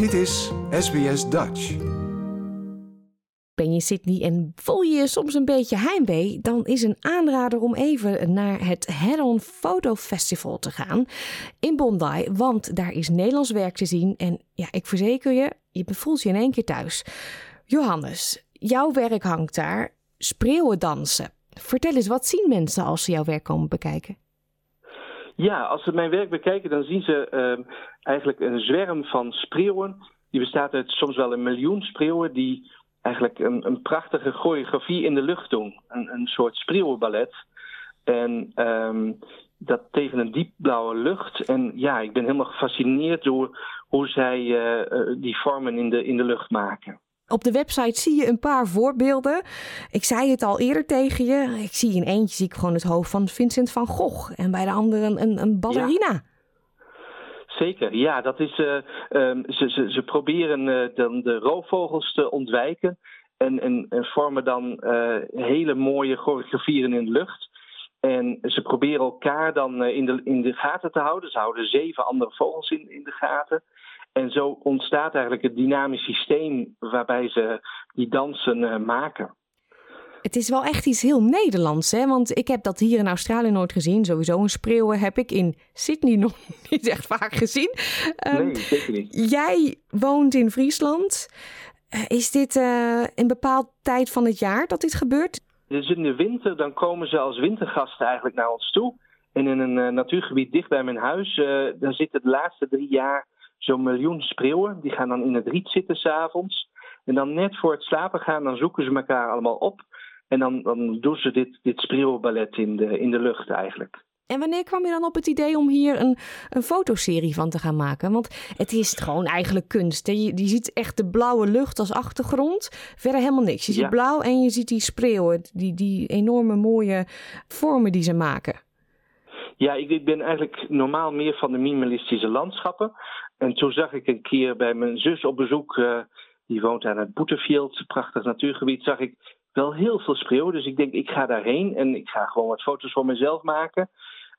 Dit is SBS Dutch. Ben je Sydney en voel je soms een beetje heimwee? Dan is een aanrader om even naar het Head-On Festival te gaan in Bondi. Want daar is Nederlands werk te zien. En ja, ik verzeker je, je bevoelt je in één keer thuis. Johannes, jouw werk hangt daar. Spreeuwen dansen. Vertel eens, wat zien mensen als ze jouw werk komen bekijken? Ja, als ze mijn werk bekijken, dan zien ze uh, eigenlijk een zwerm van spreeuwen. Die bestaat uit soms wel een miljoen spreeuwen die eigenlijk een, een prachtige choreografie in de lucht doen. Een, een soort spreeuwenballet. En um, dat tegen een diepblauwe lucht. En ja, ik ben helemaal gefascineerd door hoe zij uh, die vormen in de, in de lucht maken. Op de website zie je een paar voorbeelden. Ik zei het al eerder tegen je. Ik zie in eentje zie ik gewoon het hoofd van Vincent van Gogh. En bij de andere een, een ballerina. Zeker, ja, dat is, uh, um, ze, ze, ze proberen uh, dan de roofvogels te ontwijken en, en, en vormen dan uh, hele mooie choreografieën in de lucht. En ze proberen elkaar dan in de, in de gaten te houden. Ze houden zeven andere vogels in, in de gaten. En zo ontstaat eigenlijk het dynamisch systeem waarbij ze die dansen maken. Het is wel echt iets heel Nederlands, hè? Want ik heb dat hier in Australië nooit gezien. Sowieso een spreeuwen heb ik in Sydney nog niet echt vaak gezien. Um, nee, zeker niet. Jij woont in Friesland. Uh, is dit uh, een bepaald tijd van het jaar dat dit gebeurt? Dus in de winter dan komen ze als wintergasten eigenlijk naar ons toe. En in een uh, natuurgebied dicht bij mijn huis, dan zitten de laatste drie jaar zo'n miljoen spreeuwen. Die gaan dan in het riet zitten s'avonds. En dan net voor het slapen gaan, dan zoeken ze elkaar allemaal op. En dan, dan doen ze dit, dit spreeuwenballet in de, in de lucht eigenlijk. En wanneer kwam je dan op het idee om hier een, een fotoserie van te gaan maken? Want het is gewoon eigenlijk kunst. Hè? Je, je ziet echt de blauwe lucht als achtergrond. Verder helemaal niks. Je ziet ja. blauw en je ziet die spreeuwen. Die, die enorme mooie vormen die ze maken. Ja, ik, ik ben eigenlijk normaal meer van de minimalistische landschappen. En toen zag ik een keer bij mijn zus op bezoek... Uh, die woont aan het Boeterfield, prachtig natuurgebied... zag ik wel heel veel spreeuwen. Dus ik denk, ik ga daarheen en ik ga gewoon wat foto's voor mezelf maken.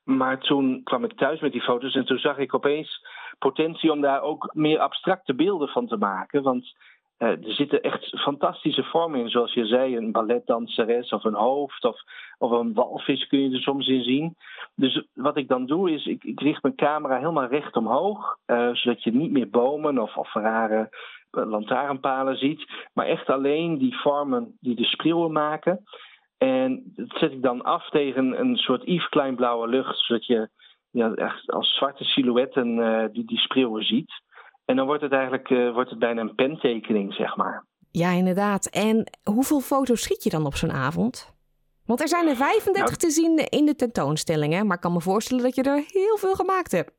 Maar toen kwam ik thuis met die foto's en toen zag ik opeens potentie om daar ook meer abstracte beelden van te maken. Want er zitten echt fantastische vormen in, zoals je zei, een balletdanseres of een hoofd of, of een walvis kun je er soms in zien. Dus wat ik dan doe is, ik, ik richt mijn camera helemaal recht omhoog, uh, zodat je niet meer bomen of, of rare lantaarnpalen ziet, maar echt alleen die vormen die de spreeuwen maken. En dat zet ik dan af tegen een soort Yves Klein blauwe lucht, zodat je ja, echt als zwarte silhouetten die, die spreeuwen ziet. En dan wordt het eigenlijk uh, wordt het bijna een pentekening, zeg maar. Ja, inderdaad. En hoeveel foto's schiet je dan op zo'n avond? Want er zijn er 35 nou, te zien in de tentoonstellingen, maar ik kan me voorstellen dat je er heel veel gemaakt hebt.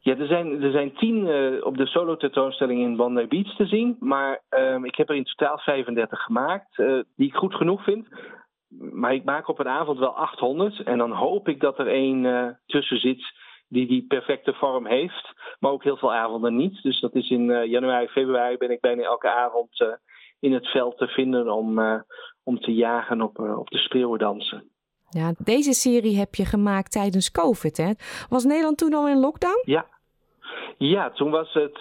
Ja, er zijn, er zijn tien uh, op de solo-tentoonstelling in Bondi Beach te zien. Maar uh, ik heb er in totaal 35 gemaakt, uh, die ik goed genoeg vind. Maar ik maak op een avond wel 800. En dan hoop ik dat er één tussen zit die die perfecte vorm heeft. Maar ook heel veel avonden niet. Dus dat is in januari, februari ben ik bijna elke avond in het veld te vinden om, om te jagen op, op de spreeuwendansen. Ja, deze serie heb je gemaakt tijdens COVID, hè? Was Nederland toen al in lockdown? Ja, ja, toen was het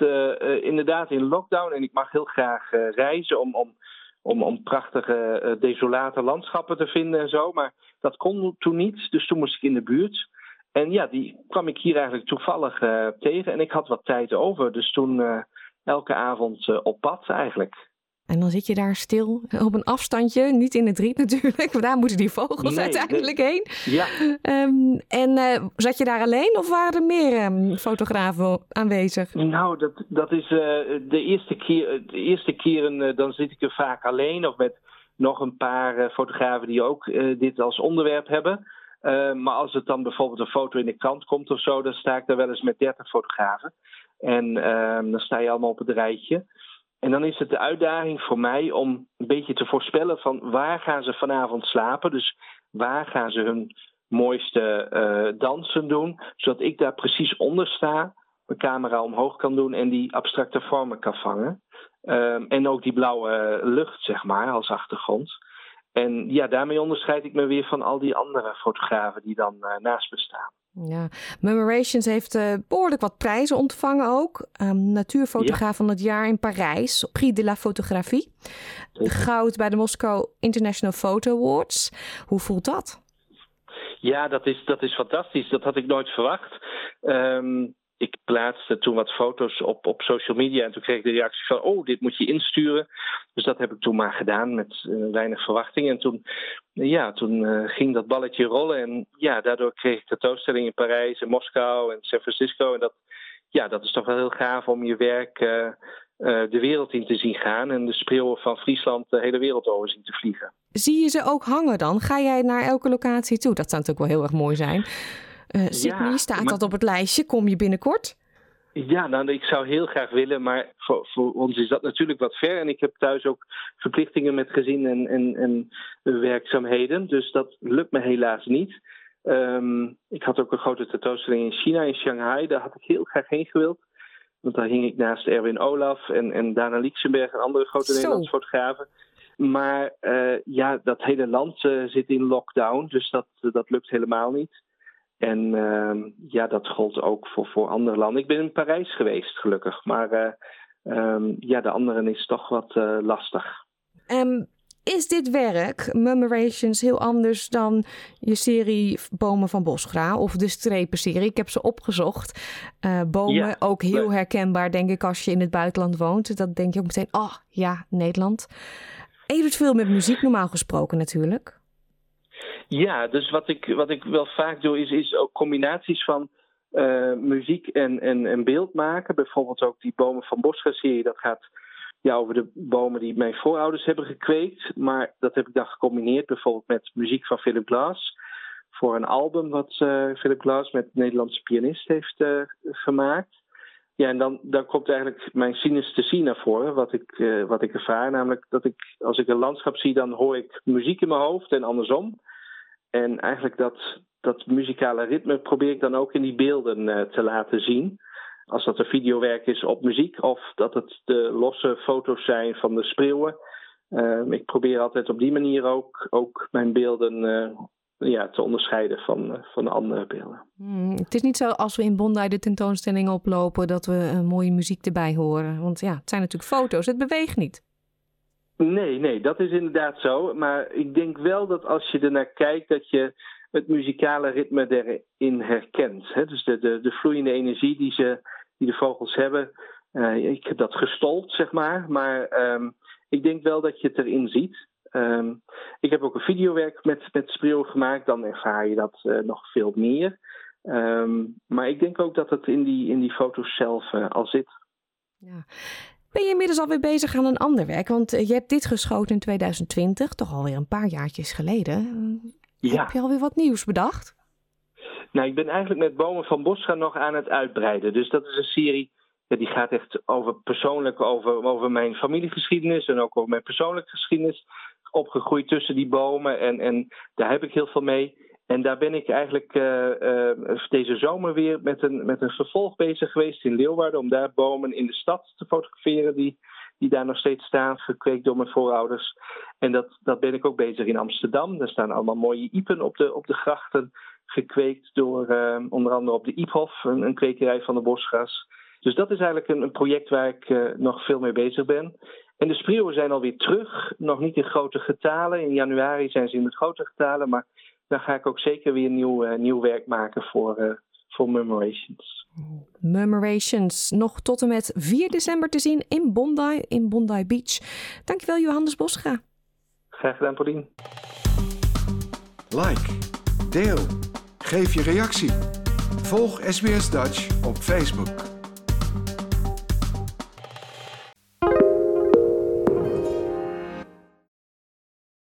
inderdaad in lockdown en ik mag heel graag reizen om, om, om, om prachtige, desolate landschappen te vinden en zo. Maar dat kon toen niet, dus toen moest ik in de buurt. En ja, die kwam ik hier eigenlijk toevallig tegen en ik had wat tijd over. Dus toen elke avond op pad eigenlijk. En dan zit je daar stil op een afstandje, niet in het riet natuurlijk, want daar moeten die vogels nee, uiteindelijk de... heen. Ja. Um, en zat je daar alleen of waren er meer um, fotografen aanwezig? Nou, dat, dat is de eerste keer, de eerste keren dan zit ik er vaak alleen of met nog een paar fotografen die ook dit als onderwerp hebben. Maar als het dan bijvoorbeeld een foto in de krant komt of zo, dan sta ik daar wel eens met 30 fotografen. En ehm, dan sta je allemaal op het rijtje. En dan is het de uitdaging voor mij om een beetje te voorspellen van waar gaan ze vanavond slapen. Dus waar gaan ze hun mooiste uh, dansen doen. Zodat ik daar precies onder sta, mijn camera omhoog kan doen en die abstracte vormen kan vangen. Um, en ook die blauwe lucht, zeg maar, als achtergrond. En ja, daarmee onderscheid ik me weer van al die andere fotografen die dan uh, naast me staan. Ja, Mumerations heeft uh, behoorlijk wat prijzen ontvangen ook. Um, natuurfotograaf van het jaar in Parijs, Prix de la Photographie. Goud bij de Moscow International Photo Awards. Hoe voelt dat? Ja, dat is, dat is fantastisch. Dat had ik nooit verwacht. Um, ik plaatste toen wat foto's op, op social media en toen kreeg ik de reactie van: Oh, dit moet je insturen. Dus dat heb ik toen maar gedaan met uh, weinig verwachting. En toen, ja, toen uh, ging dat balletje rollen. En ja, daardoor kreeg ik tentoonstellingen in Parijs en Moskou en San Francisco. En dat, ja, dat is toch wel heel gaaf om je werk uh, de wereld in te zien gaan. En de spreeuwen van Friesland de hele wereld over zien te vliegen. Zie je ze ook hangen dan? Ga jij naar elke locatie toe? Dat zou natuurlijk wel heel erg mooi zijn. Uh, Sydney, ja, staat dat op het lijstje? Kom je binnenkort? Ja, nou, ik zou heel graag willen, maar voor, voor, ons is dat natuurlijk wat ver. En ik heb thuis ook verplichtingen met gezin en, en, en werkzaamheden. Dus dat lukt me helaas niet. Um, ik had ook een grote tentoonstelling in China, in Shanghai. Daar had ik heel graag heen gewild. Want daar hing ik naast Erwin Olaf en, en Dana Lieksenberg en andere grote Zo. Nederlandse fotografen. Maar uh, ja, dat hele land uh, zit in lockdown, dus dat, dat lukt helemaal niet. En uh, ja, dat gold ook voor, voor andere landen. Ik ben in Parijs geweest, gelukkig. Maar uh, ja, de anderen is toch wat uh, lastig. Um, is dit werk, Mumerations, heel anders dan je serie Bomen van Bosgra of de strepenserie? Ik heb ze opgezocht. Uh, bomen, ja, ook heel herkenbaar, denk ik, als je in het buitenland woont. Dat denk je ook meteen, oh ja, Nederland. En je doet veel met muziek, normaal gesproken natuurlijk. Ja, dus wat ik, wat ik wel vaak doe, is, is ook combinaties van uh, muziek en, en, beeld maken. Bijvoorbeeld ook die Bomen van Bosga-serie, dat gaat ja, over de bomen die mijn voorouders hebben gekweekt. Maar dat heb ik dan gecombineerd bijvoorbeeld met muziek van Philip Glass. Voor een album wat uh, Philip Glass met een Nederlandse pianist heeft uh, gemaakt. Ja, en dan, komt eigenlijk mijn synesthesie naar voren, wat ik, uh, wat ik ervaar. Namelijk dat ik, als ik een landschap zie, dan hoor ik muziek in mijn hoofd en andersom. En eigenlijk dat, dat muzikale ritme probeer ik dan ook in die beelden uh, te laten zien. Als dat een videowerk is op muziek of dat het de losse foto's zijn van de spreeuwen. Uh, ik probeer altijd op die manier ook, ook mijn beelden uh, ja, te onderscheiden van, van de andere beelden. Hmm, het is niet zo als we in Bondi de tentoonstelling oplopen dat we mooie muziek erbij horen. Want ja, het zijn natuurlijk foto's, het beweegt niet. Nee, nee, dat is inderdaad zo. Maar ik denk wel dat als je ernaar kijkt, dat je het muzikale ritme erin herkent. Hè? Dus de, de, de vloeiende energie die, ze, die de vogels hebben. Uh, ik heb dat gestold, zeg maar. Maar um, ik denk wel dat je het erin ziet. Um, ik heb ook een videowerk met, met spreeuw gemaakt. Dan ervaar je dat uh, nog veel meer. Um, maar ik denk ook dat het in die, in die foto's zelf uh, al zit. Ja. Ben je inmiddels alweer bezig aan een ander werk? Want eh, je hebt dit geschoten in 2020, toch alweer een paar jaartjes geleden. Ja. Heb je alweer wat nieuws bedacht? Nou, ik ben eigenlijk met Bomen van Bosga nog aan het uitbreiden. Dus dat is een serie ja, die gaat echt over persoonlijk, over, over mijn familiegeschiedenis en ook over mijn persoonlijke geschiedenis. Opgegroeid tussen die bomen en, en daar heb ik heel veel mee. En daar ben ik eigenlijk uh, uh, deze zomer weer met een, met een vervolg bezig geweest in Leeuwarden. Om daar bomen in de stad te fotograferen die, die daar nog steeds staan, gekweekt door mijn voorouders. En dat, dat ben ik ook bezig in Amsterdam. Daar staan allemaal mooie iepen op de, op de grachten, gekweekt door uh, onder andere op de Iephof, een, een kwekerij van de bosgas. Dus dat is eigenlijk een, een project waar ik nog veel mee bezig ben. En de spreeuwen zijn alweer terug, nog niet in grote getalen. In januari zijn ze in de grote getalen, maar dan ga ik ook zeker weer nieuw, uh, nieuw werk maken voor, uh, voor Murmurations. Murmurations, nog tot en met 4 december te zien in Bondi, in Bondi Beach. Dankjewel Johannes Bosga. Graag gedaan, Paulien. Like, deel, geef je reactie. Volg SBS Dutch op Facebook.